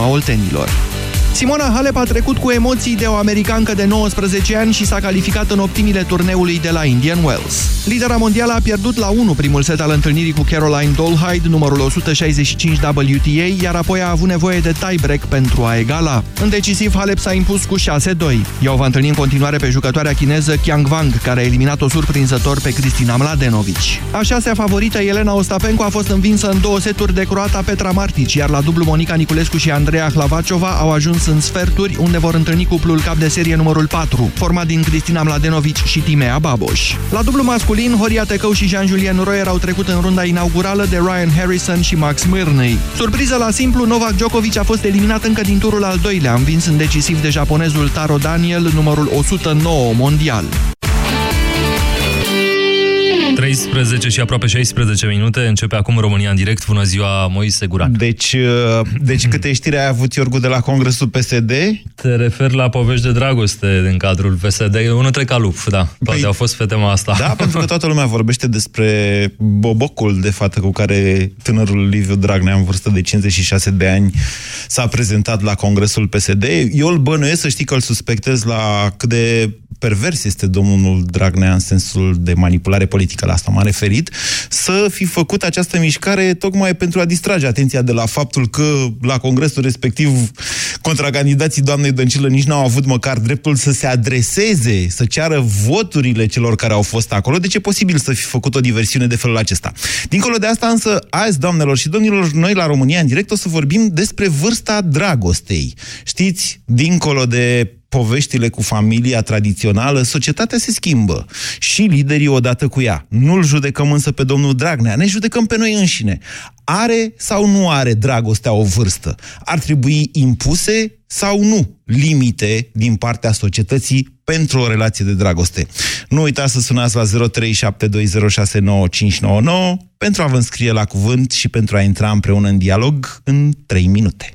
inima oltenilor. Simona Halep a trecut cu emoții de o americancă de 19 ani și s-a calificat în optimile turneului de la Indian Wells. Lidera mondială a pierdut la 1 primul set al întâlnirii cu Caroline Dolhide, numărul 165 WTA, iar apoi a avut nevoie de tie-break pentru a egala. În decisiv, Halep s-a impus cu 6-2. Ea o va întâlni în continuare pe jucătoarea chineză Qiang Wang, care a eliminat-o surprinzător pe Cristina Mladenovic. A șasea favorită, Elena Ostapenko, a fost învinsă în două seturi de croata Petra Martic, iar la dublu Monica Niculescu și Andreea Hlavacova au ajuns în sferturi, unde vor întâlni cuplul cap de serie numărul 4, format din Cristina Mladenovic și Timea Baboș. La dublu masculin, Horia Tecău și Jean-Julien Royer au trecut în runda inaugurală de Ryan Harrison și Max Mirney. Surpriză la simplu, Novak Djokovic a fost eliminat încă din turul al doilea, învins în decisiv de japonezul Taro Daniel, numărul 109 mondial. 13 și aproape 16 minute. Începe acum România în direct. Bună ziua, Moise Guran. Deci, uh, deci câte știri ai avut, Iorgu, de la Congresul PSD? Te refer la povești de dragoste din cadrul PSD. Unul trec ca lup, da. Poate păi, au fost pe tema asta. Da, pentru că toată lumea vorbește despre bobocul de fată cu care tânărul Liviu Dragnea, în vârstă de 56 de ani, s-a prezentat la Congresul PSD. Eu îl bănuiesc, să știi că îl suspectez la cât de pervers este domnul Dragnea în sensul de manipulare politică, la asta m-am referit, să fi făcut această mișcare tocmai pentru a distrage atenția de la faptul că la congresul respectiv contracandidații doamnei Dăncilă nici n-au avut măcar dreptul să se adreseze, să ceară voturile celor care au fost acolo. Deci e posibil să fi făcut o diversiune de felul acesta. Dincolo de asta însă, azi, doamnelor și domnilor, noi la România în direct o să vorbim despre vârsta dragostei. Știți, dincolo de poveștile cu familia tradițională, societatea se schimbă și liderii odată cu ea. Nu-l judecăm însă pe domnul Dragnea, ne judecăm pe noi înșine. Are sau nu are dragostea o vârstă? Ar trebui impuse sau nu limite din partea societății pentru o relație de dragoste? Nu uitați să sunați la 0372069599 pentru a vă înscrie la cuvânt și pentru a intra împreună în dialog în 3 minute.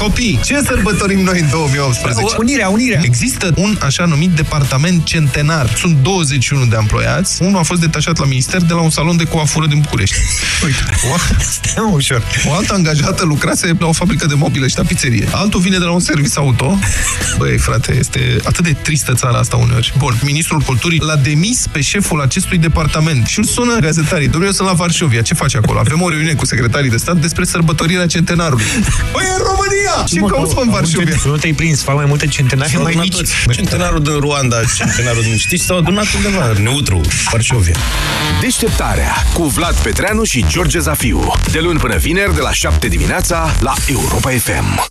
Copii, ce sărbătorim noi în 2018? Unirea, unirea. Există un așa numit departament centenar. Sunt 21 de emploiați. Unul a fost detașat la minister de la un salon de coafură din București. Uite, o, stai ușor. O altă angajată lucrase la o fabrică de mobile și tapiserie. Altul vine de la un serviciu auto. Băi, frate, este atât de tristă țara asta uneori. Bun, ministrul culturii l-a demis pe șeful acestui departament și îl sună gazetarii. Domnule, eu sunt la Varșovia. Ce face acolo? Avem o reuniune cu secretarii de stat despre sărbătorirea centenarului. Băi, în România! Ce cauți pe Varșovia? Nu te-ai prins, fac mai multe centenare mai mici. Centenarul din Ruanda, centenarul din... Știți, s-au adunat undeva, neutru, Varșovia. Deșteptarea cu Vlad Petreanu și George Zafiu. De luni până vineri, de la 7 dimineața, la Europa FM.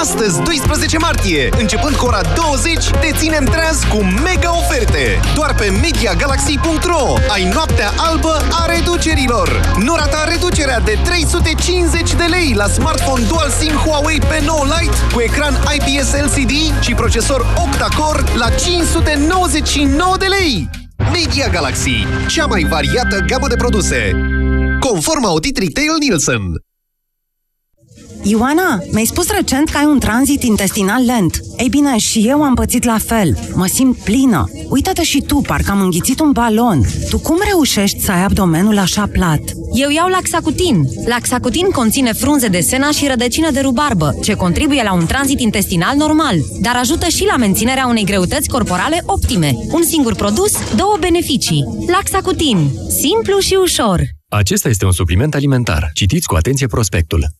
Astăzi, 12 martie, începând cu ora 20, deținem treaz cu mega oferte. Doar pe MediaGalaxy.ro ai noaptea albă a reducerilor. Nu rata reducerea de 350 de lei la smartphone Dual SIM Huawei P9 Lite cu ecran IPS LCD și procesor octa-core la 599 de lei. Media Galaxy, cea mai variată gamă de produse. Conform audit Retail Nielsen. Ioana, mi-ai spus recent că ai un tranzit intestinal lent. Ei bine, și eu am pățit la fel. Mă simt plină. Uită-te și tu, parcă am înghițit un balon. Tu cum reușești să ai abdomenul așa plat? Eu iau Laxacutin. Laxacutin conține frunze de sena și rădăcină de rubarbă, ce contribuie la un tranzit intestinal normal, dar ajută și la menținerea unei greutăți corporale optime. Un singur produs, două beneficii. Laxacutin. Simplu și ușor. Acesta este un supliment alimentar. Citiți cu atenție prospectul.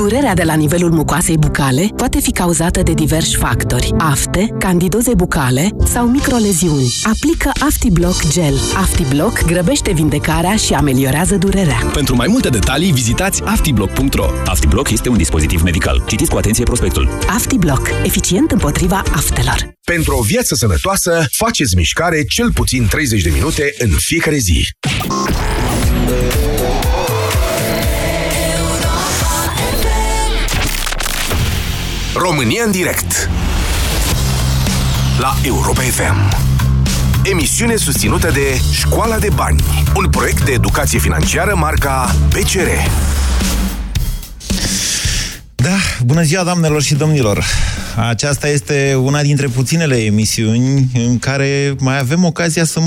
Durerea de la nivelul mucoasei bucale poate fi cauzată de diversi factori. Afte, candidoze bucale sau microleziuni. Aplică AftiBlock Gel. AftiBlock grăbește vindecarea și ameliorează durerea. Pentru mai multe detalii, vizitați aftiblock.ro. AftiBlock este un dispozitiv medical. Citiți cu atenție prospectul. AftiBlock. Eficient împotriva aftelor. Pentru o viață sănătoasă, faceți mișcare cel puțin 30 de minute în fiecare zi. România în direct La Europa FM Emisiune susținută de Școala de Bani Un proiect de educație financiară marca PCR Da, bună ziua, doamnelor și domnilor! Aceasta este una dintre puținele emisiuni în care mai avem ocazia să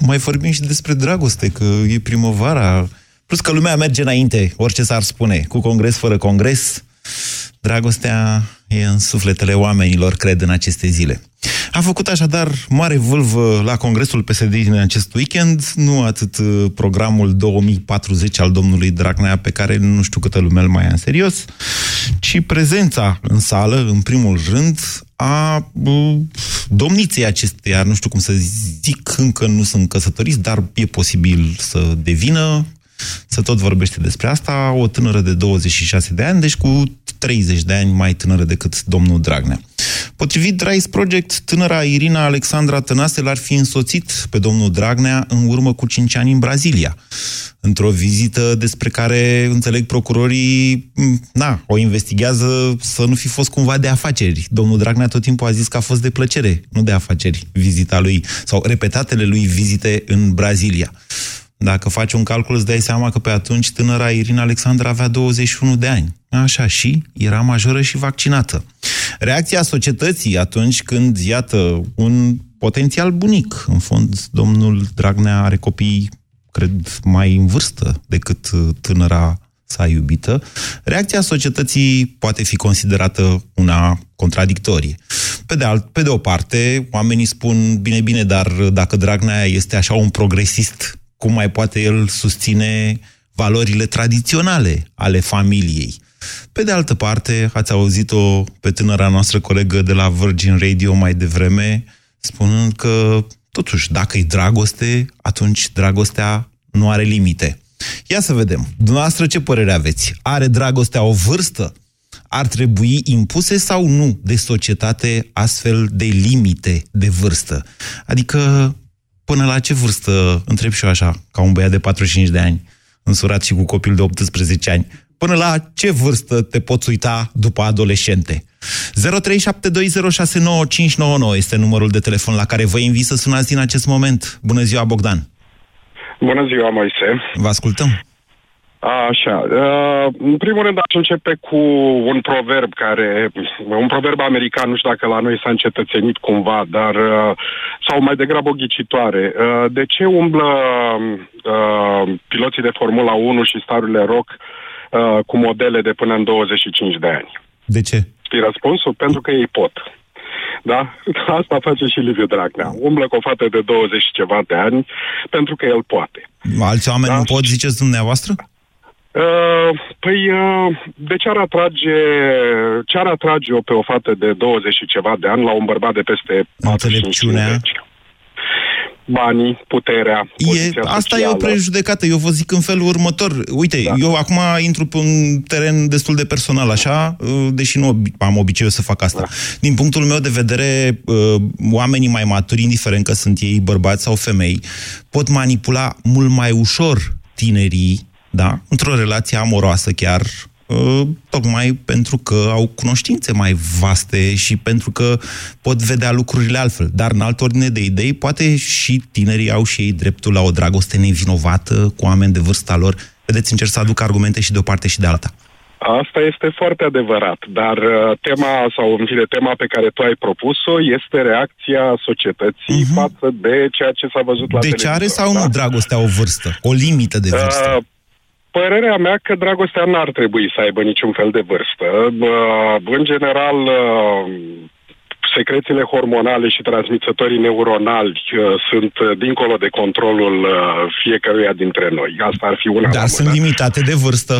mai vorbim și despre dragoste, că e primăvara. Plus că lumea merge înainte, orice s-ar spune, cu congres fără congres. Dragostea e în sufletele oamenilor, cred, în aceste zile. A făcut așadar mare vâlvă la Congresul PSD din acest weekend, nu atât uh, programul 2040 al domnului Dragnea, pe care nu știu câtă lume îl mai ia în serios, ci prezența în sală, în primul rând, a uh, domniței acesteia, nu știu cum să zic, încă nu sunt căsătoriți, dar e posibil să devină, să tot vorbește despre asta, o tânără de 26 de ani, deci cu 30 de ani mai tânără decât domnul Dragnea. Potrivit Rise Project, tânăra Irina Alexandra Tănase l-ar fi însoțit pe domnul Dragnea în urmă cu 5 ani în Brazilia, într-o vizită despre care, înțeleg, procurorii na, o investigează să nu fi fost cumva de afaceri. Domnul Dragnea tot timpul a zis că a fost de plăcere, nu de afaceri, vizita lui, sau repetatele lui vizite în Brazilia. Dacă faci un calcul, îți dai seama că pe atunci tânăra Irina Alexandra avea 21 de ani. Așa și era majoră și vaccinată. Reacția societății atunci când, iată, un potențial bunic, în fond, domnul Dragnea are copii, cred, mai în vârstă decât tânăra sa iubită, reacția societății poate fi considerată una contradictorie. Pe de, alt, pe de o parte, oamenii spun, bine, bine, dar dacă Dragnea este așa un progresist cum mai poate el susține valorile tradiționale ale familiei. Pe de altă parte, ați auzit-o pe tânăra noastră colegă de la Virgin Radio mai devreme, spunând că, totuși, dacă e dragoste, atunci dragostea nu are limite. Ia să vedem. Dumneavoastră ce părere aveți? Are dragostea o vârstă? Ar trebui impuse sau nu de societate astfel de limite de vârstă? Adică Până la ce vârstă, întreb și eu așa, ca un băiat de 45 de ani, însurat și cu copil de 18 ani, până la ce vârstă te poți uita după adolescente? 0372069599 este numărul de telefon la care vă invit să sunați din acest moment. Bună ziua, Bogdan! Bună ziua, Moise! Vă ascultăm! Așa. Uh, în primul rând aș începe cu un proverb care, un proverb american, nu știu dacă la noi s-a încetățenit cumva, dar, uh, sau mai degrabă o ghicitoare. Uh, de ce umblă piloții de Formula 1 și starurile rock cu modele de până în 25 de ani? De ce? Știi răspunsul? Pentru că ei pot. Da? Asta face și Liviu Dragnea. Umblă cu o fată de 20 ceva de ani pentru că el poate. Alți oameni da? nu pot, ziceți dumneavoastră? Uh, păi, uh, de ce ar atrage, ce ar atrage-o pe o fată de 20 și ceva de ani la un bărbat de peste 45 Banii, puterea, e, Asta socială. e o prejudecată. Eu vă zic în felul următor. Uite, da. eu acum intru pe un teren destul de personal, așa, uh, deși nu am obiceiul să fac asta. Da. Din punctul meu de vedere, oamenii mai maturi, indiferent că sunt ei bărbați sau femei, pot manipula mult mai ușor tinerii da? într-o relație amoroasă chiar, uh, tocmai pentru că au cunoștințe mai vaste și pentru că pot vedea lucrurile altfel. Dar în altă ordine de idei, poate și tinerii au și ei dreptul la o dragoste nevinovată cu oameni de vârsta lor. Vedeți, încerc să aduc argumente și de o parte și de alta. Asta este foarte adevărat, dar uh, tema, sau în fine, tema pe care tu ai propus-o este reacția societății uh-huh. față de ceea ce s-a văzut la Deci televizor. are sau nu da? dragostea o vârstă? O limită de vârstă? Uh, Părerea mea că dragostea n-ar trebui să aibă niciun fel de vârstă. Uh, În general, uh, secrețiile hormonale și transmițătorii neuronali uh, sunt uh, dincolo de controlul uh, fiecăruia dintre noi. Asta ar fi una. Dar la sunt mână. limitate de vârstă.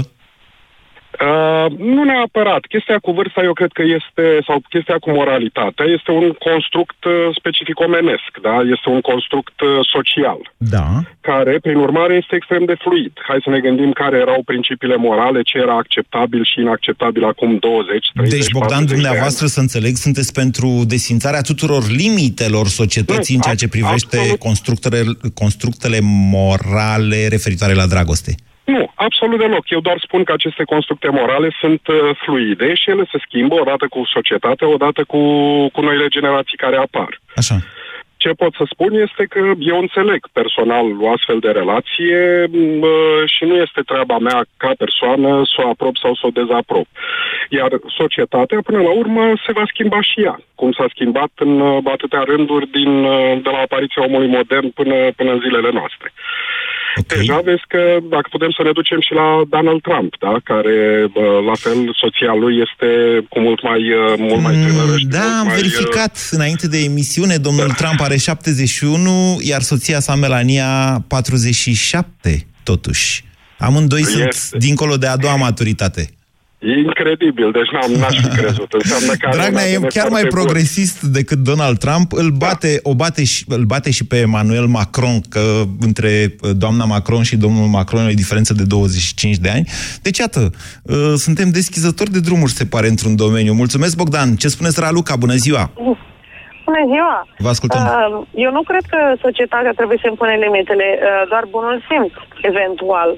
Uh, nu neapărat. Chestia cu vârsta eu cred că este, sau chestia cu moralitatea, este un construct uh, specific omenesc, da? Este un construct uh, social, Da. care, prin urmare, este extrem de fluid. Hai să ne gândim care erau principiile morale, ce era acceptabil și inacceptabil acum 20, 30, Deci, Bogdan, 40 de dumneavoastră, să înțeleg, sunteți pentru desfințarea tuturor limitelor societății Nu, în ceea ce ab- privește absolut. constructele, constructele morale referitoare la dragoste. Nu, absolut deloc. Eu doar spun că aceste constructe morale sunt uh, fluide și ele se schimbă odată cu societatea, odată cu, cu noile generații care apar. Așa. Ce pot să spun este că eu înțeleg personal o astfel de relație m, uh, și nu este treaba mea ca persoană să o aprob sau să o dezaprob. Iar societatea, până la urmă, se va schimba și ea, cum s-a schimbat în uh, atâtea rânduri din, uh, de la apariția omului modern până, până în zilele noastre. Okay. Deja vezi că dacă putem să ne ducem și la Donald Trump, da? care bă, la fel soția lui este cu mult mai, uh, mult mai tânără. și Da, mult am mai, uh, verificat înainte de emisiune, domnul Trump are 71, iar soția sa, Melania, 47, totuși. Amândoi Este. sunt dincolo de a doua maturitate. Incredibil, deci n-am, n-aș fi crezut. Înseamnă că are o Dragnea e ADN chiar mai foarte bun. progresist decât Donald Trump. Îl bate, o bate și, îl bate și pe Emmanuel Macron, că între uh, doamna Macron și domnul Macron e o diferență de 25 de ani. Deci, iată, uh, suntem deschizători de drumuri, se pare, într-un domeniu. Mulțumesc, Bogdan. Ce spuneți, Raluca? Bună ziua! Bună ziua! Vă ascultăm. Uh, eu nu cred că societatea trebuie să impune limitele, uh, doar bunul simț, eventual.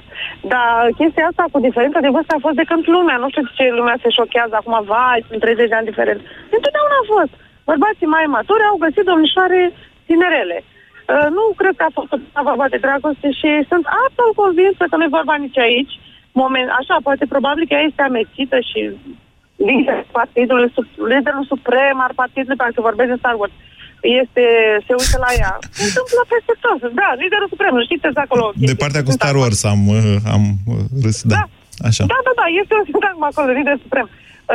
Dar chestia asta cu diferența de vârstă a fost de când lumea, nu știu de ce lumea se șochează acum, vai, sunt 30 de ani diferent. Întotdeauna a fost. Bărbații mai maturi au găsit domnișoare tinerele. Uh, nu cred că a fost o vorba de dragoste și sunt absolut convinsă că nu e vorba nici aici. Moment, așa, poate probabil că ea este amețită și liderul partidului, sup- liderul suprem al partidului, parcă vorbesc de Star Wars, este, se uită la ea. Se întâmplă peste tot. Da, liderul suprem, nu știți exact acolo. De partea cu Star Wars am, uh, am uh, râs, da. Așa. Da, da, da, este un sintagma acolo, lider suprem.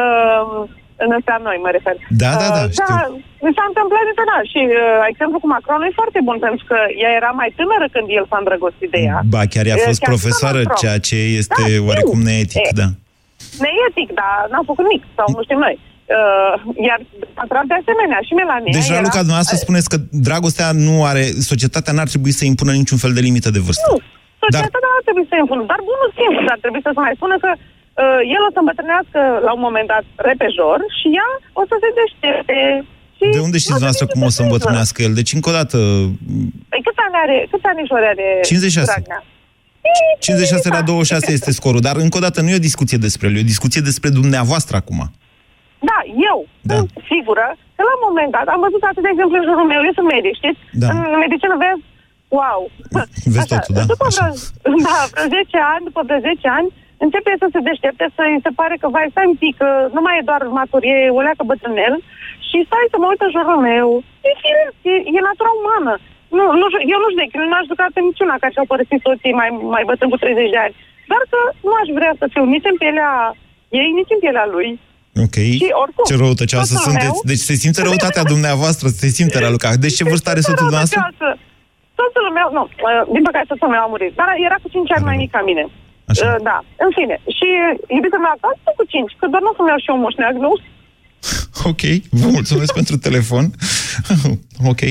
Uh, în ăsta noi, mă refer. Da, da, da, Uh, știu. da, mi s-a întâmplat de da. Și uh, exemplu cu Macron e foarte bun, pentru că ea era mai tânără când el s-a îndrăgostit de ea. Ba, chiar i-a Uh, fost chiar profesoară, Macron. ceea ce este Da, știu. oarecum neetic, E, da. Neetic, dar n-au făcut nimic, sau nu știm noi. Uh, iar Trump de asemenea, și Melania Deci, era... Raluca, dumneavoastră spuneți că dragostea nu are, societatea n-ar trebui să impună niciun fel de limită de vârstă. Nu, societatea dar... ar trebui să impună, dar bunul simț ar trebui să se mai spună că uh, el o să îmbătrânească la un moment dat repejor și ea o să se deștepte. Și De unde știți dumneavoastră cum o să îmbătrânească el? Deci, încă o dată, Păi câți ani are, câți ani are 56. Dragnea? 56 la 26 este scorul, dar încă o dată nu e o discuție despre el, e o discuție despre dumneavoastră acum. Da, eu da. sunt sigură că la un moment dat am văzut atât de exemplu în jurul meu, eu sunt medic, știți? Da. În medicină vezi, wow. Vezi totul, da, După vreo, da, vreo 10 ani, după vreo 10 ani, începe să se deștepte, să îi se pare că, vai, stai un pic, că nu mai e doar matur, e o leacă bătrânel și stai să mă uit în jurul meu. E firesc, e, e natura umană. Nu, nu, eu nu știu de când n-aș juca pe niciuna ca și-au părăsit soții mai, mai bătrân cu 30 de ani. Doar că nu aș vrea să fiu nici în pielea ei, nici în pielea lui. Ok. Și oricum, Ce răutăcioasă soțul sunteți. meu- Deci se simte răutatea dumneavoastră, se simte, Raluca. Deci ce vârstă are soțul dumneavoastră? Răutăcioasă. Soțul meu, nu, uh, din păcate soțul meu a murit, dar era cu 5 ani mai mic ca mine. Uh, da, în fine. Și iubitul meu a cu 5, că doar nu o să-mi iau și eu moșneag, nu? Ok, vă mulțumesc pentru telefon. Ok, 0372069599.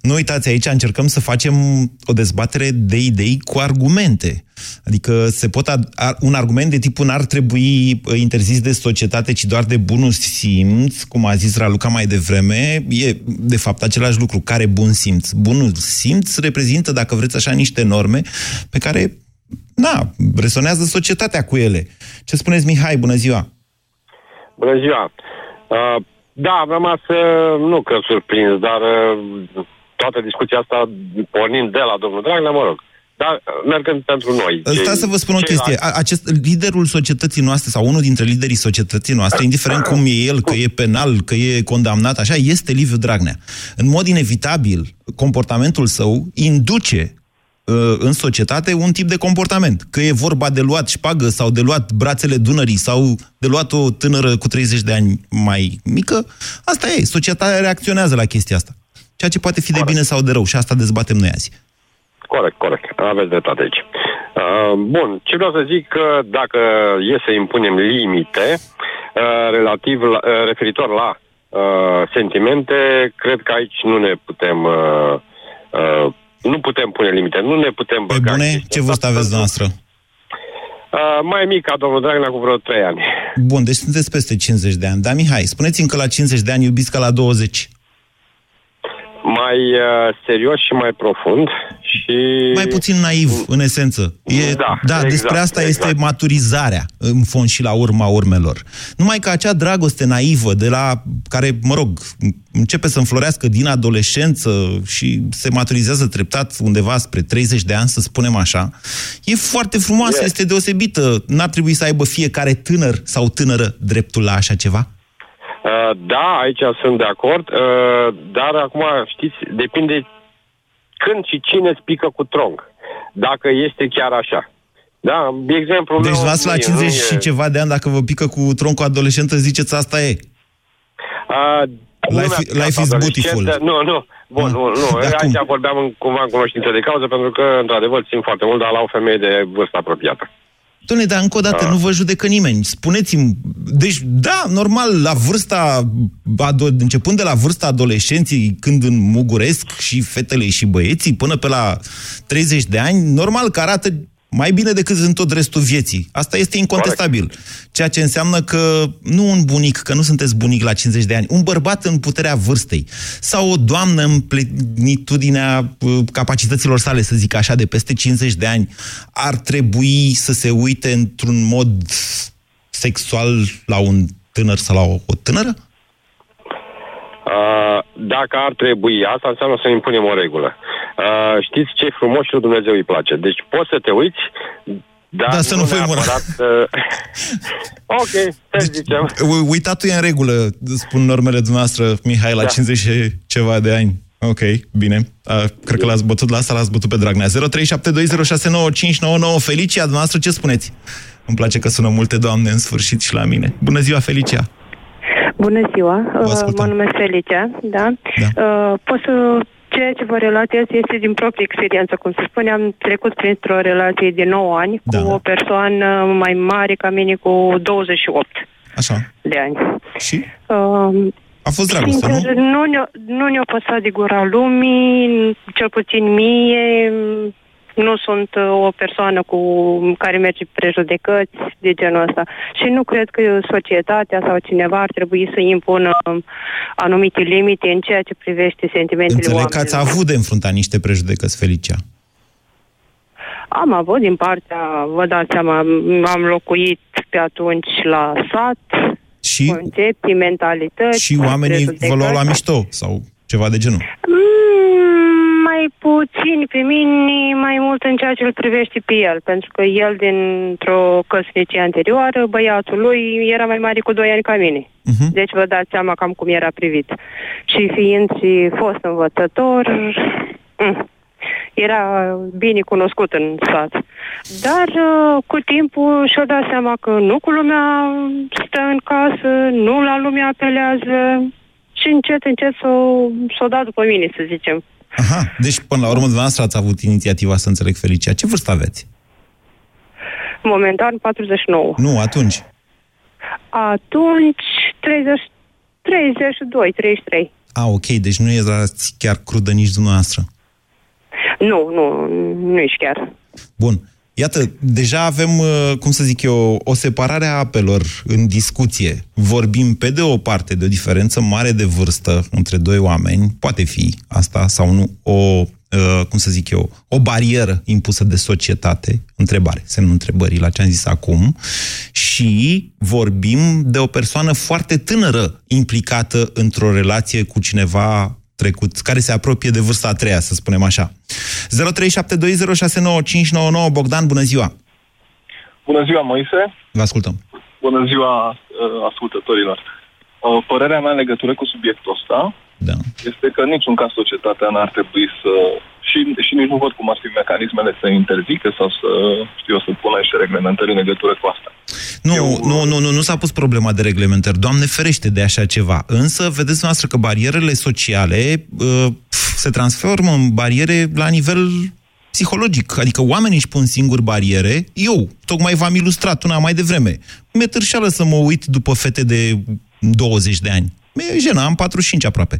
Nu uitați, aici încercăm să facem o dezbatere de idei cu argumente. Adică se pot ad- ar- un argument de tipul n-ar trebui uh, interzis de societate, ci doar de bunul simț, cum a zis Raluca mai devreme, e de fapt același lucru. Care bun simț? Bunul simț reprezintă, dacă vreți așa, niște norme pe care na, resonează societatea cu ele. Ce spuneți, Mihai? Bună ziua! Bună ziua! Uh, da, am rămas, uh, nu că surprins, dar uh, toată discuția asta pornind de la domnul Dragnea, mă rog. Dar uh, mergând pentru noi. Stați să vă spun o chestie. A- Acest liderul societății noastre, sau unul dintre liderii societății noastre, indiferent cum e el, că e penal, că e condamnat, așa, este Liviu Dragnea. În mod inevitabil, comportamentul său induce uh, în societate un tip de comportament. Că e vorba de luat șpagă sau de luat brațele Dunării sau de luat o tânără cu 30 de ani mai mică, asta e. Societatea reacționează la chestia asta. Ceea ce poate fi de bine sau de rău și asta dezbatem noi azi. Corect, corect. Aveți dreptate aici. Uh, bun, ce vreau să zic că dacă e să impunem limite uh, relativ la, uh, referitor la uh, sentimente, cred că aici nu ne putem uh, uh, nu putem pune limite, nu ne putem Pe băga. în bune, chestia ce asta, vârstă aveți pentru- noastră? Uh, mai mic ca domnul Dragnea cu vreo 3 ani. Bun, deci sunteți peste 50 de ani. Dar, Mihai, spuneți-mi că la 50 de ani iubiți ca la 20. Mai uh, serios și mai profund și... Mai puțin naiv, în esență. E, Da, da exact, despre asta exact. este maturizarea, în fond și la urma urmelor. Numai că acea dragoste naivă, de la care, mă rog, începe să înflorească din adolescență și se maturizează treptat undeva spre 30 de ani, să spunem așa, e foarte frumoasă, Yes. este deosebită. N-ar trebui să aibă fiecare tânăr sau tânără dreptul la așa ceva? Uh, da, aici sunt de acord, uh, dar acum, știți, depinde când și cine îți pică cu tronc. Dacă este chiar așa. Da, de exemplu... Deci, meu, v-ați la nu e- 50 nu e- și ceva de ani, dacă vă pică cu troncul adolescentă, ziceți asta e. Uh, Life, life is beautiful. Nu, nu. Bun, nu, nu. Dar Aici cum? vorbeam în, cumva în cunoștință de cauză, pentru că, într-adevăr, țin foarte mult, dar la o femeie de vârstă apropiată. Dom'le, dar încă o dată, nu vă judecă nimeni. Spuneți-mi, deci, da, normal, la vârsta, ado- începând de la vârsta adolescenții, când înmuguresc și fetele și băieții, până pe la 30 de ani, normal că arată mai bine decât în tot restul vieții. Asta este incontestabil. Ceea ce înseamnă că nu un bunic, că nu sunteți bunic la 50 de ani, un bărbat în puterea vârstei sau o doamnă în plenitudinea uh, capacităților sale, să zic așa, de peste 50 de ani, ar trebui să se uite într-un mod sexual la un tânăr sau la o, o tânără? Uh, dacă ar trebui, asta înseamnă să impunem o regulă. Uh, știți ce e frumos și lui Dumnezeu îi place. Deci poți să te uiți, dar Da, să nu fii neapărat... Uh... ok, să zicem. U- Uitatul e în regulă, spun normele dumneavoastră, Mihai, la Da. 50 și ceva de ani. Ok, bine. Uh, cred că l-ați bătut la asta, l-ați bătut pe Dragnea. 0372069599. Felicia, dumneavoastră ce spuneți? Îmi place că sună multe doamne în sfârșit și la mine. Bună ziua, Felicia! Bună ziua, uh, ascultăm. mă numesc Felicia, da. Uh, Pot să... Ceea ce vă relatez este din proprie experiență. Cum se spune, am trecut printr-o relație de 9 ani cu Da. o persoană mai mare ca mine cu 28 Așa. de ani. Și? Uh, A fost dragoste, nu? Sincer, nu ne-a, nu ne-a păsat de gura lumii, cel puțin mie. Nu sunt uh, o persoană cu care merge prejudecăți de genul ăsta. Și nu cred că societatea sau cineva ar trebui să impună um, anumite limite în ceea ce privește sentimentele Înțeleg că oamenilor. ați avut de înfruntat niște prejudecăți, Felicia. Am avut din partea, vă dați seama, am locuit pe atunci la sat, Și, concepții, mentalități, și oamenii vă prejudecăți. luau la mișto sau ceva de genul. Mm, mai puțin pe mine, mai mult în ceea ce îl privește pe el, pentru că el dintr-o căsnicie anterioară, băiatul lui era mai mare cu 2 ani ca mine. Uh-huh. Deci vă dați seama cam cum era privit. Și fiind și fost învățător, mm, era bine cunoscut în sat. Dar uh, cu timpul și-a dat seama că nu cu lumea stă în casă, nu la lumea apelează și încet, încet s-o, s-o dat după mine, să zicem. Aha, deci până la urmă dumneavoastră ați avut inițiativa să înțeleg Felicia. Ce vârstă aveți? Momentan 49. Nu, atunci. Atunci 30, 32, 33. A, ok, deci nu erați chiar crudă nici dumneavoastră. Nu, nu, nu ești chiar. Bun. Iată, deja avem, uh, cum să zic eu, o separare a apelor în discuție. Vorbim pe de o parte de o diferență mare de vârstă între doi oameni, poate fi asta sau nu o uh, cum să zic eu, o barieră impusă de societate, întrebare, semnul întrebării la ce am zis acum, și vorbim de o persoană foarte tânără implicată într-o relație cu cineva trecut, care se apropie de vârsta a treia, să spunem așa. 0372069599 Bogdan, bună ziua! Bună ziua, Moise! Vă ascultăm! Bună ziua, uh, ascultătorilor! Uh, Părerea mea în legătură cu subiectul ăsta da. este că în niciun caz societatea n-ar trebui să... Și, și nici nu văd cum ar fi mecanismele să interzică sau să, știu eu, să pună niște reglementări în legătură cu asta. Nu, nu, nu, nu, nu s-a pus problema de reglementări. Doamne ferește de așa ceva. Însă, vedeți noastră că barierele sociale uh, se transformă în bariere la nivel psihologic. Adică oamenii își pun singuri bariere. Eu, tocmai v-am ilustrat una mai devreme. Mi-e târșeală să mă uit după fete de 20 de ani. Mi-e jenă, am 45 aproape.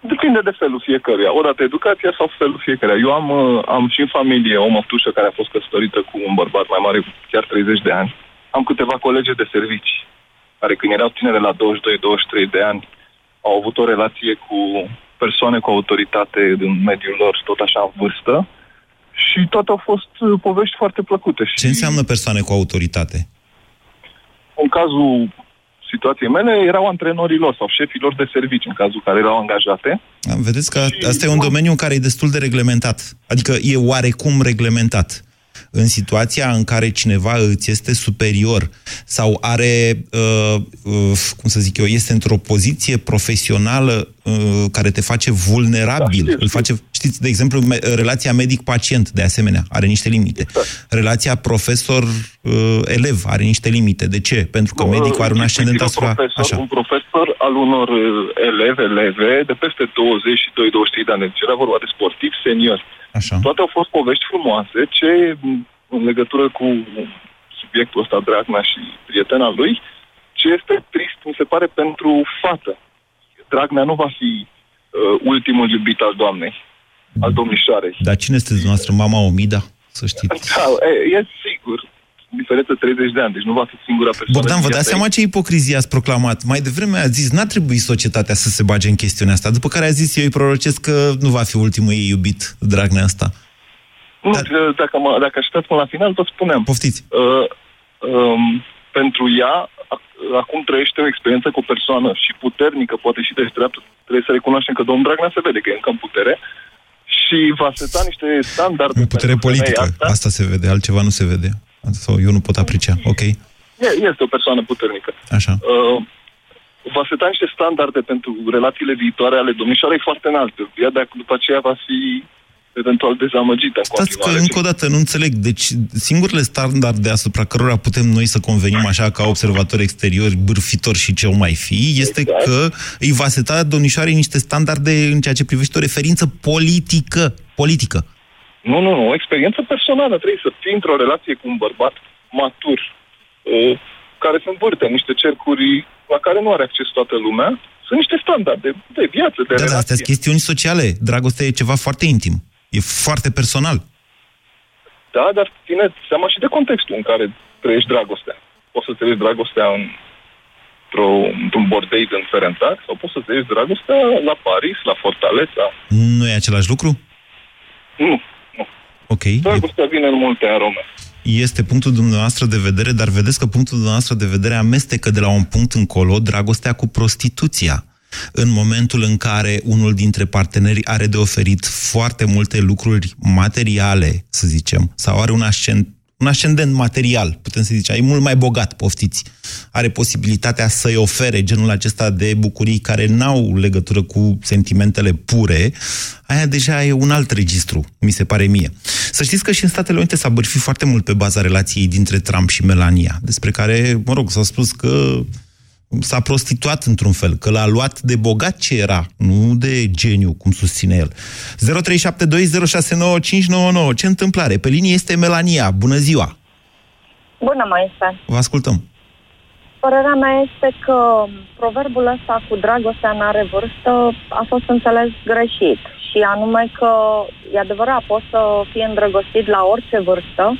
Depinde de felul fiecăruia. Odată educația sau felul fiecăruia. Eu am, uh, am și în familie o mătușă care a fost căsătorită cu un bărbat mai mare, chiar 30 de ani. Am câteva colege de servici care când erau tinere la 22-23 de ani au avut o relație cu persoane cu autoritate din mediul lor, tot așa în vârstă. Și toate au fost uh, povești foarte plăcute. Și Ce înseamnă persoane cu autoritate? în cazul situației mele erau antrenorii lor sau șefii lor de servici în cazul care erau angajate. Da, Vedeți că asta e un domeniu în care e destul de reglementat. Adică e oarecum reglementat. În situația în care cineva îți este superior sau are, uh, uh, cum să zic eu, este într-o poziție profesională uh, care te face vulnerabil. Da, știu, Îl face, știți, de exemplu, me- relația medic-pacient, de asemenea, are niște limite. Exact. Relația profesor-elev are niște limite. De ce? Pentru că medicul are un ascendent un asupra... profesor, Așa. un profesor al unor uh, elevi, eleve de peste 22-23 de ani. Deci era vorba de sportivi seniori. Așa. Toate au fost povești frumoase, ce m, în legătură cu subiectul ăsta, Dragnea și prietena lui, ce este trist, mi se pare, pentru fată. Dragnea nu va fi uh, ultimul iubit al doamnei, al domnișoarei. Dar cine sunteți dumneavoastră? Mama Omida? Să știți. Da, e, e sigur. Diferență 30 de ani, deci nu va fi singura persoană. Bogdan, vă din dați viața seama ce ipocrizie ați proclamat? Mai devreme a zis, n-a trebuit societatea să se bage în chestiunea asta, după care a zis, eu îi prorocesc că nu va fi ultimul ei iubit, Dragnea asta. Nu, Dar... dacă, mă, dacă așteptați până la final, vă spuneam. Poftiți. Uh, um, pentru ea, ac- acum trăiește o experiență cu o persoană și puternică, poate și de dreaptă. Trebuie să recunoaștem că domnul Dragnea se vede că e încă în putere și va seta niște standarde. În putere pentru politică, femeia asta. asta se vede, altceva nu se vede. Sau eu nu pot aprecia, ok? E- Este o persoană puternică. Așa. Uh, va seta niște standarde pentru relațiile viitoare ale domnișoarei foarte înalte. Ea de, după aceea va fi eventual dezamăgită în Stați că, continuare. încă o dată, nu înțeleg. Deci, singurele standarde asupra cărora putem noi să convenim așa ca observatori exteriori, bârfitori și ce o mai fi, este Exact. că îi va seta domnișoarei niște standarde în ceea ce privește o referință politică. Politică. Nu, nu, nu. O experiență personală. Trebuie să fii într-o relație cu un bărbat matur, uh, care se învârte în niște cercuri la care nu are acces toată lumea. Sunt niște standarde de viață, de Da, da, relație. astea sunt chestiuni sociale. Dragostea e ceva foarte intim. E foarte personal. Da, dar ține seama și de contextul în care trăiești dragostea. Poți să trăiești dragostea în, într-o, într-un bordei din Ferențac sau poți să trăiești dragostea la Paris, la Fortaleza. Nu e același lucru? Nu. Ok. E, Dragostea vine în multe arome. este punctul dumneavoastră de vedere, dar vedeți că punctul dumneavoastră de vedere amestecă de la un punct încolo dragostea cu prostituția. În momentul în care unul dintre parteneri are de oferit foarte multe lucruri materiale, să zicem, sau are un ascendent un ascendent material, putem să zicem, e mult mai bogat, poftiți. Are posibilitatea să-i ofere genul acesta de bucurii care n-au legătură cu sentimentele pure, aia deja e un alt registru, mi se pare mie. Să știți că și în Statele Unite s-a bărfit foarte mult pe baza relației dintre Trump și Melania, despre care, mă rog, s-a spus că s-a prostituat într-un fel, că l-a luat de bogat ce era, nu de geniu, cum susține el. 0372069599. Ce întâmplare? Pe linie este Melania. Bună ziua! Bună, Moise. Vă ascultăm. Părerea mea este că proverbul ăsta cu dragostea n-are vârstă a fost înțeles greșit. Și anume că, e adevărat, poți să fii îndrăgostit la orice vârstă,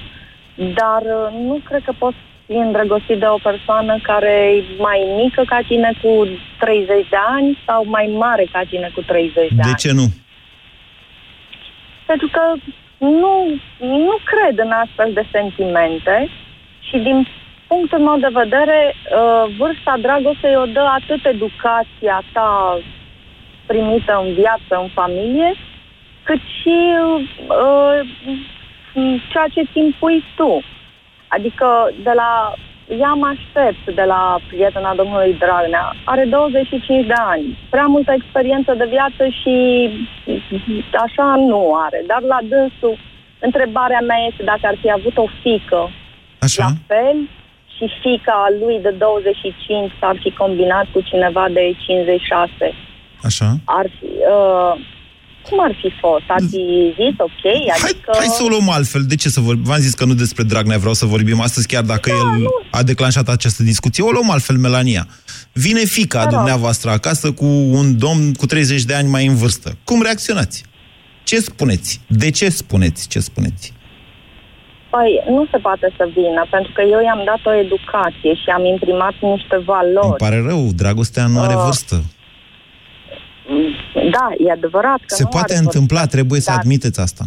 dar uh, nu cred că poți fi îndrăgostit de o persoană care e mai mică ca tine cu 30 de ani sau mai mare ca tine cu 30 de, De ani. ce nu? pentru că nu, nu cred în astfel de sentimente și din punctul meu de vedere, uh, vârsta dragostei o dă atât educația ta primită în viață, în familie, cât și uh, ceea ce ți impui tu. Adică de la ea mă aștept de la prietena domnului Dragnea. Are 25 de ani, prea multă experiență de viață și așa nu are. Dar la dânsul, întrebarea mea este dacă ar fi avut o fică Așa. la fel și fica lui de 25 s-ar fi combinat cu cineva de 56. Așa. Ar fi... Uh, cum ar fi fost? Ar fi zis ok? Adică... Hai să o luăm altfel. De ce să vorbim? V-am zis că nu despre Dragnea vreau să vorbim astăzi, chiar dacă Da, el nu. a declanșat această discuție. O luăm altfel, Melania. Vine fica Da, da. dumneavoastră acasă cu un domn cu 30 de ani mai în vârstă. Cum reacționați? Ce spuneți? De ce spuneți ce spuneți? Păi, nu se poate să vină, pentru că eu i-am dat o educație și am imprimat niște Îmi valori. pare rău, dragostea nu are Uh, vârstă. Da, e adevărat că Se nu poate are vârstă, întâmpla, trebuie să dar admiteți asta.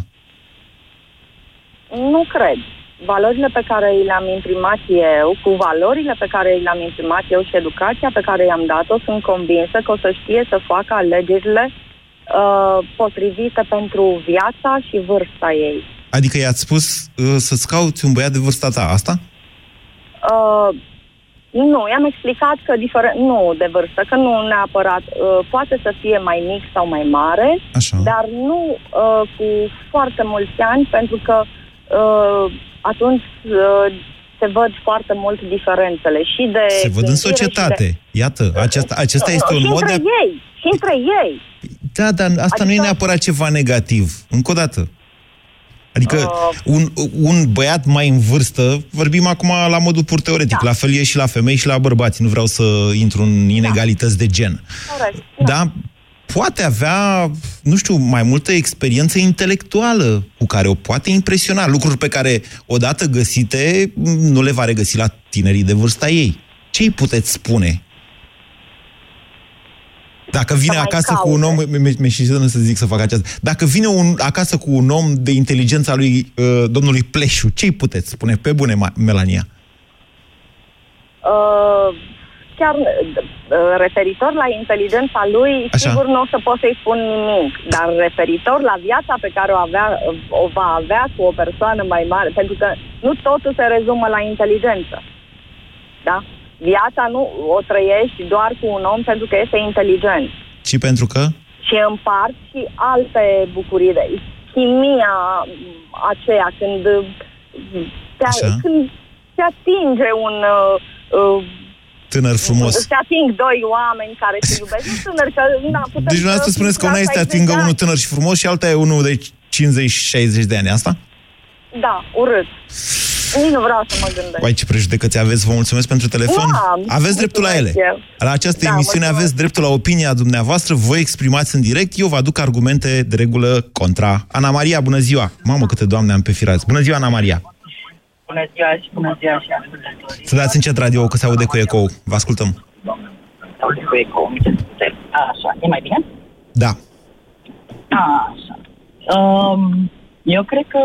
Nu cred. Valorile pe care le-am imprimat eu, cu valorile pe care le-am imprimat eu și educația pe care i-am dat-o, sunt convinsă că o să știe să facă alegerile uh, potrivite pentru viața și vârsta ei. Adică i-ați spus uh, să-ți cauți un băiat de vârsta ta, asta? Uh, nu, i-am explicat că diferent, nu de vârstă, că nu neapărat uh, poate să fie mai mic sau mai mare, Așa. dar nu uh, cu foarte mulți ani, pentru că uh, atunci uh, se văd foarte mult diferențele și de Se văd în gândire și societate. de- Iată, acesta, acesta Nu, este nu, un și mod între de... ei, și între ei. Da, dar asta nu e Adică- neapărat ceva negativ. Încă o dată. Adică Uh. un, un băiat mai în vârstă, vorbim acum la modul pur teoretic, Da. la fel e și la femei și la bărbați, nu vreau să intru în inegalități de gen. Corect. Dar poate avea, nu știu, mai multă experiență intelectuală cu care o poate impresiona, lucruri pe care, odată găsite, nu le va regăsi la tinerii de vârsta ei. Ce îi puteți spune? Dacă vine Să mai acasă caute. cu un om, mi- mi-e și să zic să fac aceasta. Dacă vine un, acasă cu un om de inteligența lui uh, domnului Pleșu, ce îi puteți spune? Pe bune, Ma- Melania. Uh, chiar uh, referitor la inteligența lui, Așa. sigur nu o să pot să-i spun nimic, dar referitor la viața pe care o, avea, o va avea cu o persoană mai mare, pentru că nu totul se rezumă la inteligență. Da? Viața nu o trăiești doar cu un om pentru că este inteligent. Și pentru că? Și împart și alte bucurii de chimia aceea când te, Așa. când te atinge un uh, uh, Tânăr frumos. se ating doi oameni care se iubesc. Nu tânăr, că na, putem Deci dumneavoastră să- spuneți că una la este 60 atingă de ani. unul tânăr și frumos și alta e unul de 50-60 de ani. Asta? Da, urât. Nici nu vreau să mă gândesc. Uai, ce prejudecăți aveți, vă mulțumesc pentru telefon. Da, aveți dreptul la ele. mulțumesc eu. La această Da, emisiune mulțumesc. aveți dreptul la opinia dumneavoastră, voi exprimați în direct, eu vă aduc argumente de regulă contra. Ana Maria, bună ziua! Mamă, câte doamne am pe firați. Bună ziua, Ana Maria! Bună ziua și bună ziua și ascultătorii. Să dați încet radio, că se aude cu ecou. Vă ascultăm. Auzi cu eco, îmi cer scuze. Așa, e mai bine? Da. Așa. Um, eu cred că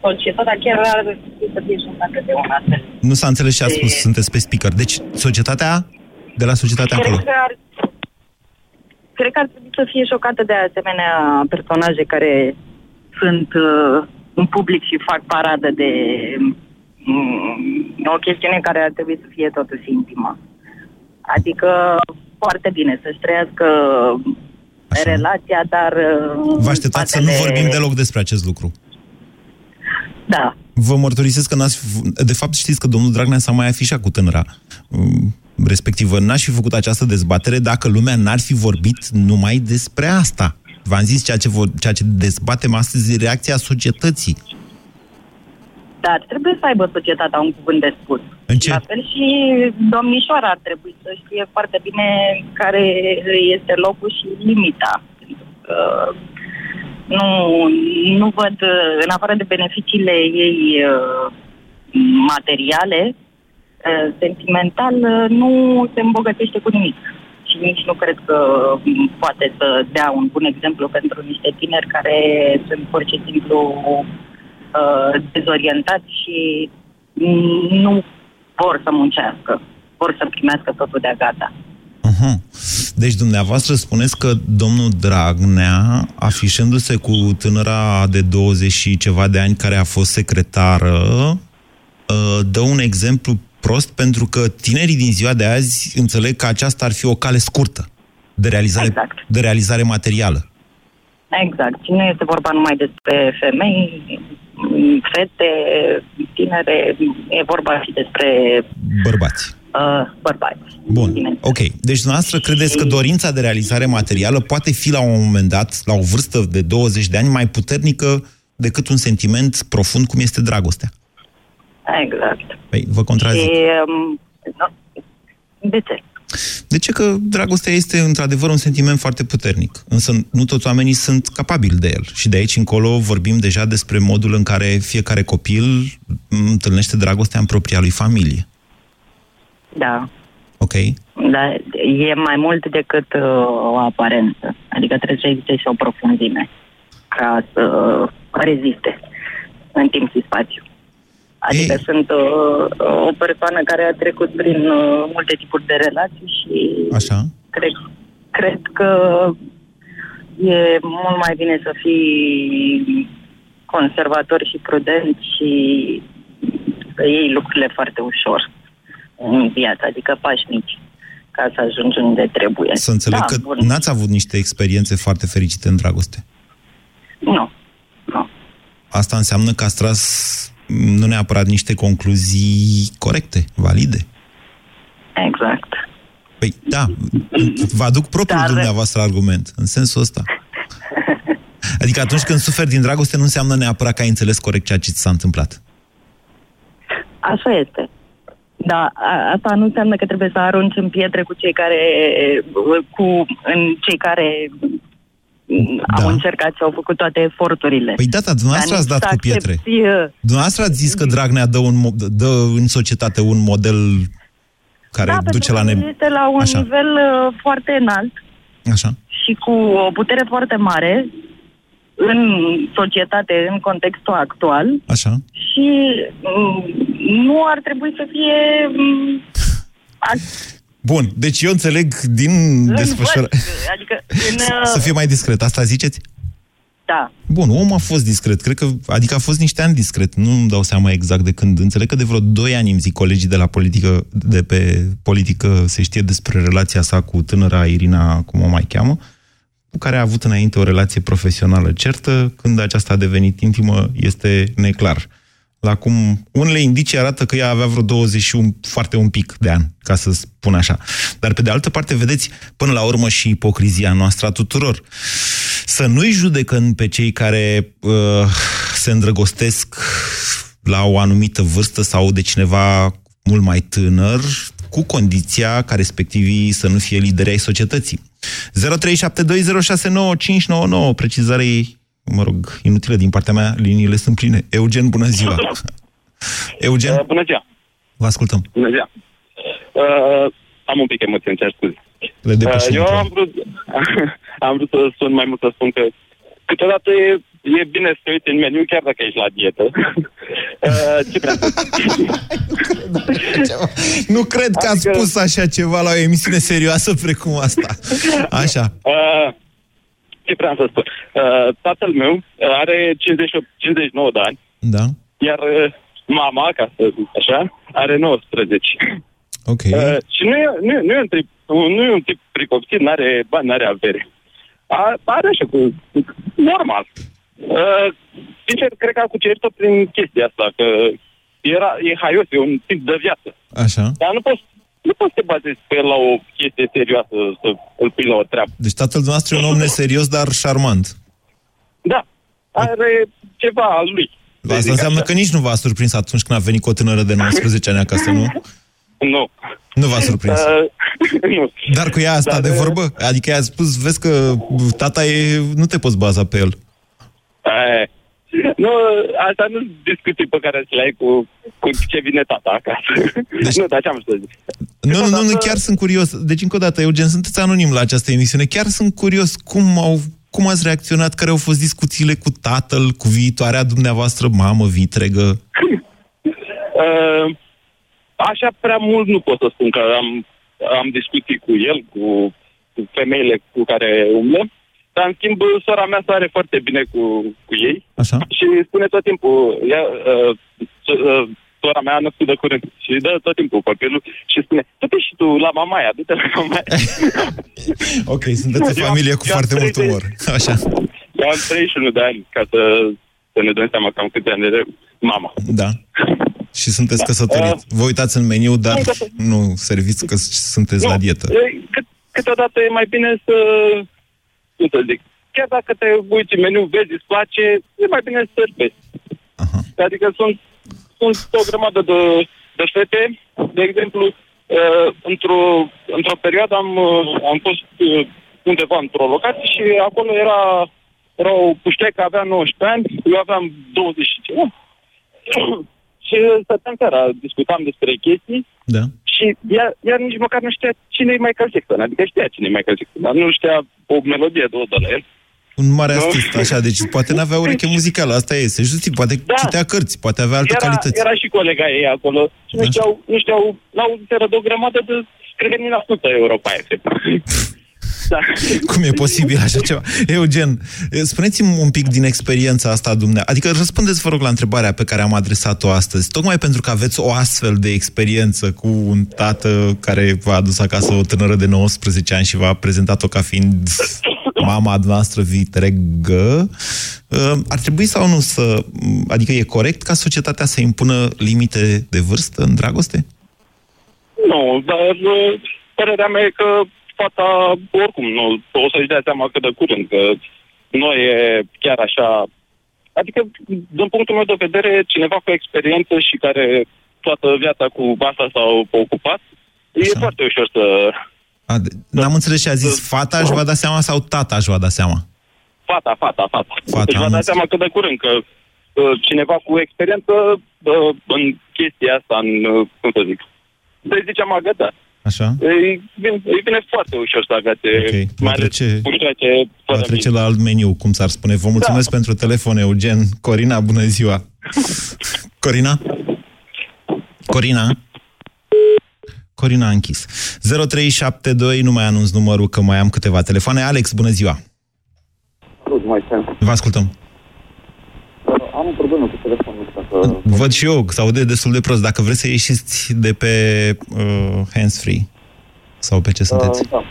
societatea chiar ar trebui să fie șocată de un astfel. Nu s-a înțeles ce a spus, E- sunteți pe speaker. Deci, societatea, de la societatea Cred încolo. că ar, cred că ar trebui să fie șocată de asemenea personaje care sunt uh, în public și fac paradă de um, o chestiune care ar trebui să fie totuși intimă. Adică foarte bine să-și trăiască relația, dar... uh, Vă așteptați să nu spatele- vorbim deloc despre acest lucru. Da. Vă mărturisesc că n-ați... f- De fapt, știți că domnul Dragnea s-a mai afișat cu tânăra. Um, Respectivă, n-aș fi făcut această dezbatere dacă lumea n-ar fi vorbit numai despre asta. V-am zis, ceea ce, vor, ceea ce dezbatem astăzi e reacția societății. Dar trebuie să aibă societatea un cuvânt de spus. În ce? La fel și domnișoara ar trebui să știe foarte bine care este locul și limita. Pentru că nu, nu văd, în afară de beneficiile ei uh, materiale, uh, sentimental, uh, nu se îmbogățește cu nimic. și nici nu cred că m, poate să dea un bun exemplu pentru niște tineri care sunt pur și simplu uh, dezorientați și mm, nu vor să muncească, vor să primească totul de gata. Aha. Deci dumneavoastră spuneți că domnul Dragnea, afișându-se cu tânăra de 20 și ceva de ani care a fost secretară, uh, dă un exemplu prost pentru că tinerii din ziua de azi înțeleg că aceasta ar fi o cale scurtă de realizare, Exact. de realizare materială. Exact. Și nu este vorba numai despre femei, m, fete, tinere, e vorba și despre Bărbați. uh, bărbați. Bun, ok. Deci dumneavoastră credeți că dorința de realizare materială poate fi la un moment dat, la o vârstă de 20 de ani, mai puternică decât un sentiment profund cum este dragostea? Exact. Păi, vă contrazic. Și, um, nu- de ce? De ce? Că dragostea este într-adevăr un sentiment foarte puternic. Însă nu toți oamenii sunt capabili de el. Și de aici încolo vorbim deja despre modul în care fiecare copil întâlnește dragostea în propria lui familie. Da. Ok? Dar e mai mult decât uh, o aparență. Adică trebuie să existe și o profunzime ca să reziste în timp și spațiu. Adică Ei. sunt uh, o persoană care a trecut prin uh, multe tipuri de relații și Așa. cred, cred că e mult mai bine să fii conservator și prudent și să iei lucrurile foarte ușor în viață, adică pași mici, ca să ajungi unde trebuie. Să înțeleg da, că bun. n-ați avut niște experiențe foarte fericite în dragoste. Nu. Asta înseamnă că ați tras nu neapărat niște concluzii corecte, valide. Exact. Păi da, vă aduc propriul Dar... dumneavoastră argument, în sensul ăsta. Adică atunci când suferi din dragoste nu înseamnă neapărat că ai înțeles corect ceea ce ți s-a întâmplat. Așa este. Da, a- asta nu înseamnă că trebuie să arunci în pietre cu cei care, cu, în cei care da. au încercat și au făcut toate eforturile. Păi da, dar dumneavoastră Dar ați nici dat să cu pietre. accepti, uh, Dumneavoastră ați zis că Dragnea dă, un, mo- dă în societate un model care da, duce pentru la că ne... este la un Așa. nivel uh, foarte înalt Așa. și cu o putere foarte mare în societate, în contextul actual Așa. și mm, nu ar trebui să fie mm, a- Bun, deci eu înțeleg din în desfășurare... vârf, adică în, Să fie mai discret, asta ziceți? Da. Bun, omul a fost discret, cred că, adică a fost niște ani discret, nu îmi dau seama exact de când. Înțeleg că de vreo 2 ani îmi zic colegii de la politică, de pe politică, se știe despre relația sa cu tânăra Irina, cum o mai cheamă, cu care a avut înainte o relație profesională certă, când aceasta a devenit intimă, este neclar. La cum unele indicii arată că ea avea vreo 21, foarte un pic de ani, ca să spun așa. Dar pe de altă parte, vedeți, până la urmă și ipocrizia noastră a tuturor. Să nu-i judecăm pe cei care uh, se îndrăgostesc la o anumită vârstă sau de cineva mult mai tânăr, cu condiția ca respectivii să nu fie lideri ai societății. 0372069599, precizare, mă rog, inutilă din partea mea, liniile sunt pline. Eugen, bună ziua! Eugen? Uh, bună ziua! Vă ascultăm. Bună ziua! Uh, am un pic emoție, îmi cer scuze. Le depășim. eu am vrut, am vrut să sun mai mult să spun că câteodată e, e bine să te uiți în meniu, chiar dacă ești la dietă. uh, ce vreau să Nu cred că ați spus așa ceva la o emisiune serioasă precum asta. Așa. Uh, ce vreau să spun? Uh, tatăl meu are 58, 59 de ani, Da? iar uh, mama, ca să zic așa, are 19. Ok. Uh, și nu e, nu, e- nu, e un tip, nu e un tip pricopsit, nu are bani, nu are avere. A, are așa, cu, normal. Uh, sincer, cred că a cucerit-o prin chestia asta, că era, e haios, e un tip de viață. Așa. Dar nu poți, nu poți să te bazezi pe el la o chestie serioasă, să îl pui la o treabă. Deci tatăl dumneavoastră e un om neserios, dar șarmant. Da, are ceva al lui. Asta înseamnă că nici nu v-a surprins atunci când a venit cu o tânără de 19 ani acasă, nu? Nu. Nu v-a surprins. Uh, nu. Dar cu ea asta Dar, de vorbă? Adică i-a spus, vezi că tata e, nu te poți baza pe el. E, Nu, asta nu discuții pe care ți le ai cu, cu ce vine tata acasă. Deci... nu, dar ce am să zic. Nu, nu, nu, nu, chiar sunt curios. Deci, încă o dată, Eugen, sunteți anonim la această emisiune. Chiar sunt curios cum au cum ați reacționat, care au fost discuțiile cu tatăl, cu viitoarea dumneavoastră mamă vitregă? Uh, așa prea mult nu pot să spun că am, am discuții cu el, cu, cu femeile cu care umblă. Dar, în schimb, sora mea stare foarte bine cu, cu ei Așa. și spune tot timpul, ea, uh, uh, sora mea a născut de curând și dă tot timpul copilul și spune, du-te și tu la mamaia, du-te la mamaia. ok, sunteți o familie cu eu am foarte mult 30 umor. Așa. Eu am 31 de ani ca să, să ne dăm seama cam câte ani are mama. Da. Și sunteți da. căsătorit. Vă uitați în meniu, dar nu serviți că sunteți la dietă. E, cât, câteodată e mai bine să, cum să zic, chiar dacă te uiți în meniu, vezi, îți place, e mai bine să sărbezi. Adică sunt, sunt o grămadă de, de fete, de exemplu, uh, într-o, într-o perioadă am, uh, am fost uh, undeva într-o locație și acolo era, era o puștecă, avea 19 ani, eu aveam 20 și ceva. și stăteam seara, discutam despre chestii Da. Și ea, ea nici măcar nu știa cine e Michael Jackson. Adică știa cine e Michael Jackson, dar nu știa o melodie, două de la el. Un mare Nu? artist, așa, deci poate n-avea ureche muzicală, asta e, se justii, poate da. citea cărți, poate avea alte era, calități. era și colega ei acolo și nu știau, nu știau, n-au de o grămadă de, cred că nici n-ascultă Europa FM. Da. Cum e posibil așa ceva? Eugen, spuneți-mi un pic din experiența asta a dumneavoastră. Adică răspundeți, vă rog, la întrebarea pe care am adresat-o astăzi. Tocmai pentru că aveți o astfel de experiență cu un tată care v-a adus acasă o tânără de 19 ani și v-a prezentat-o ca fiind mama noastră vitregă, uh, ar trebui sau nu să... Adică e corect ca societatea să impună limite de vârstă în dragoste? Nu, dar uh, părerea mea e că fata, oricum, nu, o să-și dea seama cât de curând, că nu e chiar așa... Adică, din punctul meu de vedere, cineva cu experiență și care toată viața cu asta s-a ocupat, e foarte ușor să... A, de- N-am înțeles ce a zis. Fata își va da seama sau tata își va da seama? Fata, fata, fata. Fata, Deci am vă dați înțeles. seama cât de curând că uh, cineva cu experiență uh, în chestia asta, în, uh, cum să zic, să zicem agătat. Așa? Îi vine, îi vine foarte ușor să agate, Ok. Va mai ales trece- puștoace Va fără trece la alt meniu, cum s-ar spune. Vă mulțumesc Da. pentru telefon, Eugen. Corina, bună ziua! Corina? Corina? Corina a închis. 0372, nu mai anunț numărul, că mai am câteva telefoane. Alex, bună ziua! Vă ascultăm. Am o problemă cu telefonul ăsta. Că... Văd și eu, că se aude destul de prost. Dacă vreți să ieșiți de pe uh, hands-free sau pe ce sunteți. Uh, da.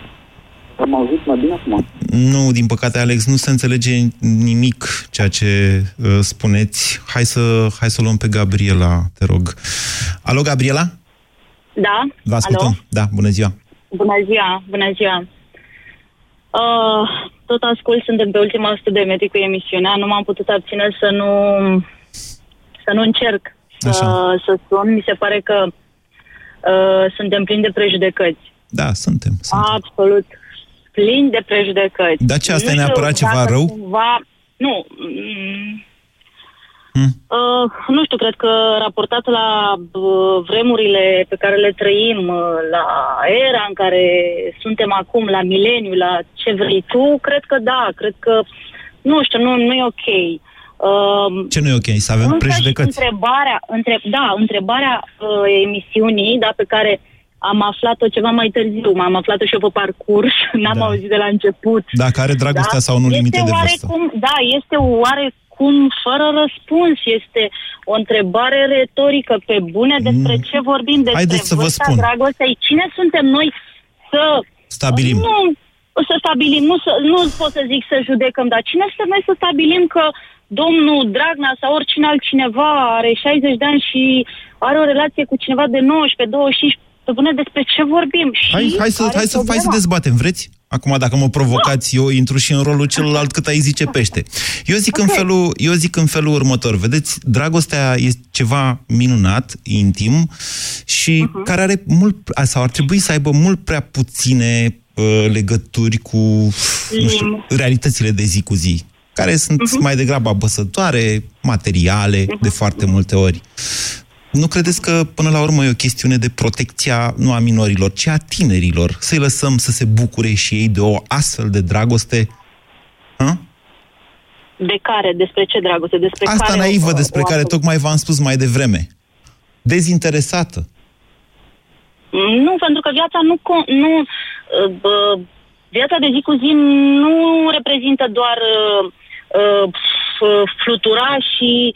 Am auzit mai bine acum. Nu, din păcate, Alex, nu se înțelege nimic ceea ce uh, spuneți. Hai să, hai să o luăm pe Gabriela, te rog. Alo, Gabriela? Da? Vă ascultăm. Alo? Da, bună ziua. Bună ziua, bună ziua. Uh, tot ascult, suntem pe ultima 100 de metri cu emisiunea, nu m-am putut abține să nu, să nu încerc să, să sun. Mi se pare că uh, suntem plini de prejudecăți. Da, suntem. Absolut plini de prejudecăți. Dar ce, asta Nu e știu neapărat ceva dacă rău? Cumva, nu. mm, Uh, nu știu, cred că raportat la uh, vremurile pe care le trăim, uh, la era în care suntem acum, la mileniu, la ce vrei tu, cred că da, cred că, nu știu, nu, nu e ok. Uh, Ce nu e ok? Să avem însă și prejudecăți. Întrebarea, între, da, întrebarea uh, emisiunii, da, pe care am aflat-o ceva mai târziu, m-am aflat-o și eu pe parcurs, n-am Da. auzit de la început. Dacă are dragostea sau nu limite este de vârstă. oarecum, Da, este oarecum fără răspuns. Este o întrebare retorică pe bune despre ce vorbim, despre Mm. Haideți să vă vârsta spun. dragostei. Cine suntem noi să... Stabilim. Nu, să stabilim, nu, să, nu pot să zic să judecăm, dar cine suntem noi să stabilim că domnul Dragnea sau oricine altcineva are 60 de ani și are o relație cu cineva de 19, 25, pe bune despre ce vorbim? Și Hai, hai, să, care hai, e să, hai să problema? dezbatem, vreți? Acum, dacă mă provocați, eu intru și în rolul celălalt cât ai zice pește. Eu zic, în felul, eu zic în felul următor. Vedeți, dragostea este ceva minunat, intim și Mhm. care are mult, sau ar trebui să aibă mult prea puține uh, legături cu nu știu, Lim. realitățile de zi cu zi. Care sunt uh-huh. mai degrabă apăsătoare, materiale, uh-huh. de foarte multe ori. Nu credeți că, până la urmă, e o chestiune de protecția, nu a minorilor, ci a tinerilor? Să-i lăsăm să se bucure și ei de o astfel de dragoste? Ha? De care? Despre ce dragoste? Despre Asta care naivă o- despre o care ascult? tocmai v-am spus mai devreme. Dezinteresată. Nu, pentru că viața nu... con- nu uh, bă, viața de zi cu zi nu reprezintă doar uh, uh, f- fluturașii,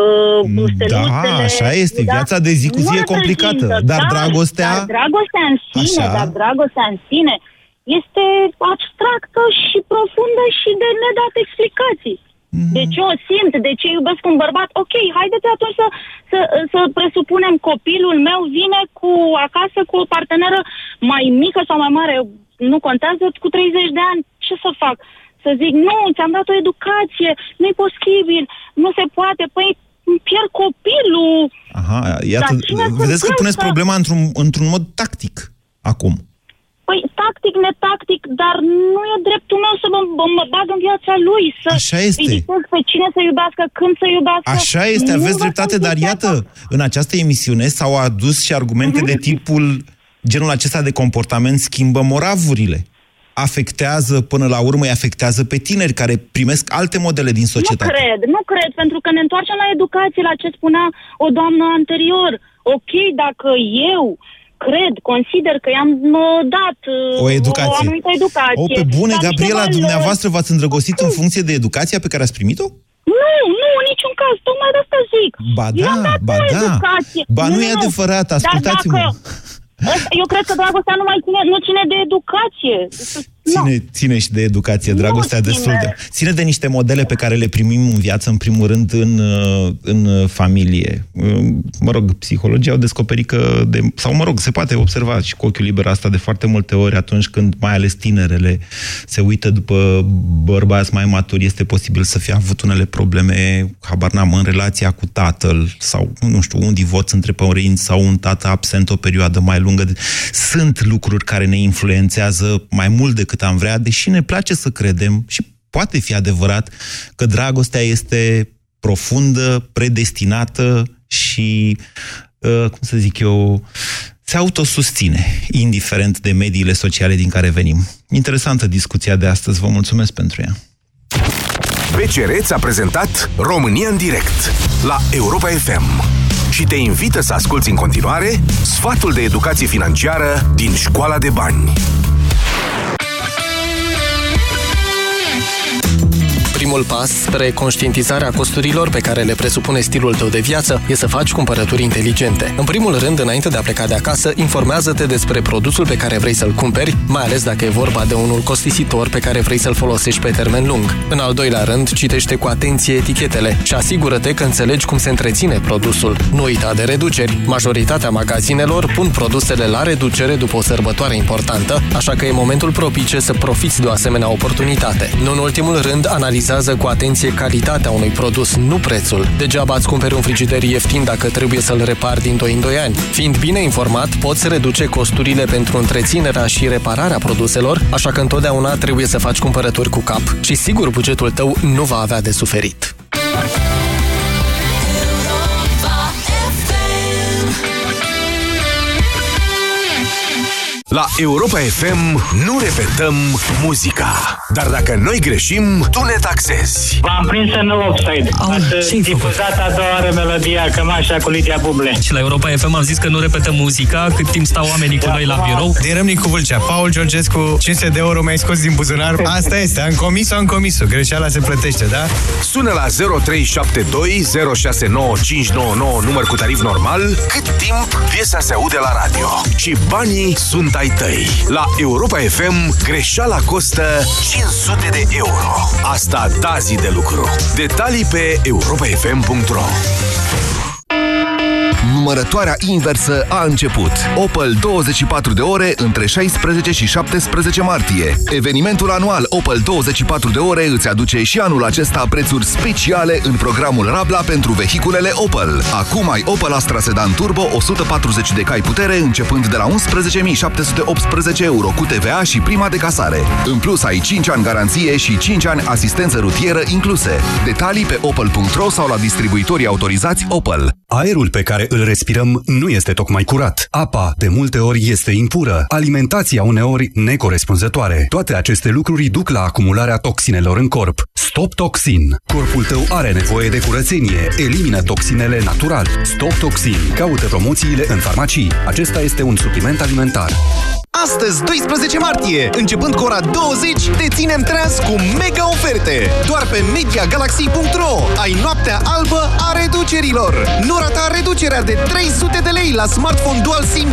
uh, steluțele... Da, așa este. Viața de zi cu zi Nu e complicată, reprezintă, dar dragostea- Dar dragostea în sine, Așa. dar dragostea în sine este abstractă și profundă și de nedat explicații. Mhm. De ce o simt? De ce iubesc un bărbat? Ok, haideți atunci să, să, să presupunem copilul meu vine cu acasă cu o parteneră mai mică sau mai mare, nu contează, cu 30 de ani. Ce să fac? Să zic, nu, ți-am dat o educație, nu e posibil, nu se poate, păi îmi pierd copilul. Aha, iată, Dar cine se vedeți că întâmplă? puneți problema într-un, într-un mod tactic acum. Păi tactic, netactic, dar nu e dreptul meu să mă, mă, mă bag în viața lui, să Așa este. îi dictez pe cine să iubească, când să iubească. Așa este, Nu aveți vă dreptate, faceți dar iată, în această emisiune s-au adus și argumente Mhm. de tipul genul acesta de comportament schimbă moravurile. Afectează, până la urmă, îi afectează pe tineri care primesc alte modele din Nu societate. cred, nu cred, pentru că ne întoarcem la educație, la ce spunea o doamnă anterior. Ok, dacă eu cred, consider că i-am uh, dat uh, O educație. o anumită educație. O, pe bune, dar Gabriela, niște valori- dumneavoastră v-ați îndrăgostit în funcție de educația pe care ați primit-o? Nu, nu, în niciun caz, tocmai de asta zic. Ba I-am da, dat ba o da. educație. Ba nu e adevărat, Dar ascultați-mă. dacă- Ăsta- Eu cred că dragostea nu mai ține, nu ține de educație. Ține, ține și de educație, dragostea ține. destul de... Ține de niște modele pe care le primim în viață, în primul rând, în, uh, în uh, familie. Uh, Mă rog, psihologii au descoperit că... De, sau, mă rog, se poate observa și cu ochiul liber asta de foarte multe ori atunci când, mai ales tinerele, se uită după bărbați mai maturi, este posibil să fie avut unele probleme, habar n-am, în relația cu tatăl sau, nu știu, un divorț între părinți sau un tată absent o perioadă mai lungă. Sunt lucruri care ne influențează mai mult decât am vrea, deși ne place să credem și poate fi adevărat că dragostea este profundă, predestinată și, uh, cum să zic eu, se autosusține, indiferent de mediile sociale din care venim. Interesantă discuția de astăzi, vă mulțumesc pentru ea. BCR ți-a prezentat România în direct la Europa FM și te invită să asculti în continuare sfatul de educație financiară din Școala de Bani. Primul pas spre conștientizarea costurilor pe care le presupune stilul tău de viață e să faci cumpărături inteligente. În primul rând, înainte de a pleca de acasă, informează-te despre produsul pe care vrei să-l cumperi, mai ales dacă e vorba de unul costisitor pe care vrei să-l folosești pe termen lung. În al doilea rând, citește cu atenție etichetele și asigură-te că înțelegi cum se întreține produsul. Nu uita de reduceri. Majoritatea magazinelor pun produsele la reducere după o sărbătoare importantă, așa că e momentul propice să profiți de o asemenea oportunitate. Nu în ultimul rând, analizează cu atenție calitatea unui produs, nu prețul. Degeaba îți cumperi un frigider ieftin dacă trebuie să-l repari din 2 în 2 ani. Fiind bine informat, poți reduce costurile pentru întreținerea și repararea produselor, așa că întotdeauna trebuie să faci cumpărături cu cap și sigur bugetul tău nu va avea de suferit. La Europa FM nu repetăm muzica. Dar dacă noi greșim, tu ne taxezi. V-am prins în offside. Ați difuzat a doua oară melodia Cămașa cu Lidia Buble. Și la Europa FM am zis că nu repetăm muzica cât timp stau oamenii cu noi la birou. Din Râmnicu Vâlcea, Paul Georgescu, 500 de euro mi-ai scos din buzunar. Asta este, am comis-o, am comis-o. Greșeala se plătește, da? Sună la 0372 069599 număr cu tarif normal, cât timp piesa se aude la radio. Și banii sunt ai tăi. La Europa FM, greșeala costă 500 de euro. Asta da zi de lucru. Detalii pe europafm.ro Nu Numărătoarea inversă a început. Opel 24 de ore între 16 și 17 martie. Evenimentul anual Opel 24 de ore îți aduce și anul acesta prețuri speciale în programul Rabla pentru vehiculele Opel. Acum ai Opel Astra Sedan Turbo 140 de cai putere începând de la 11.718 euro cu TVA și prima de casare. În plus ai 5 ani garanție și 5 ani asistență rutieră incluse. Detalii pe opel.ro sau la distribuitorii autorizați Opel. Aerul pe care îl respirăm nu este tocmai curat. Apa, de multe ori, este impură. Alimentația uneori necorespunzătoare. Toate aceste lucruri duc la acumularea toxinelor în corp. Stop Toxin. Corpul tău are nevoie de curățenie. Elimină toxinele natural. Stop Toxin. Caută promoțiile în farmacii. Acesta este un supliment alimentar. Astăzi, 12 martie, începând cu ora 20, te ținem treaz cu mega oferte. Doar pe MediaGalaxy.ro ai noaptea albă a reducerilor. Nu rata reducerea de 300 de lei la smartphone dual SIM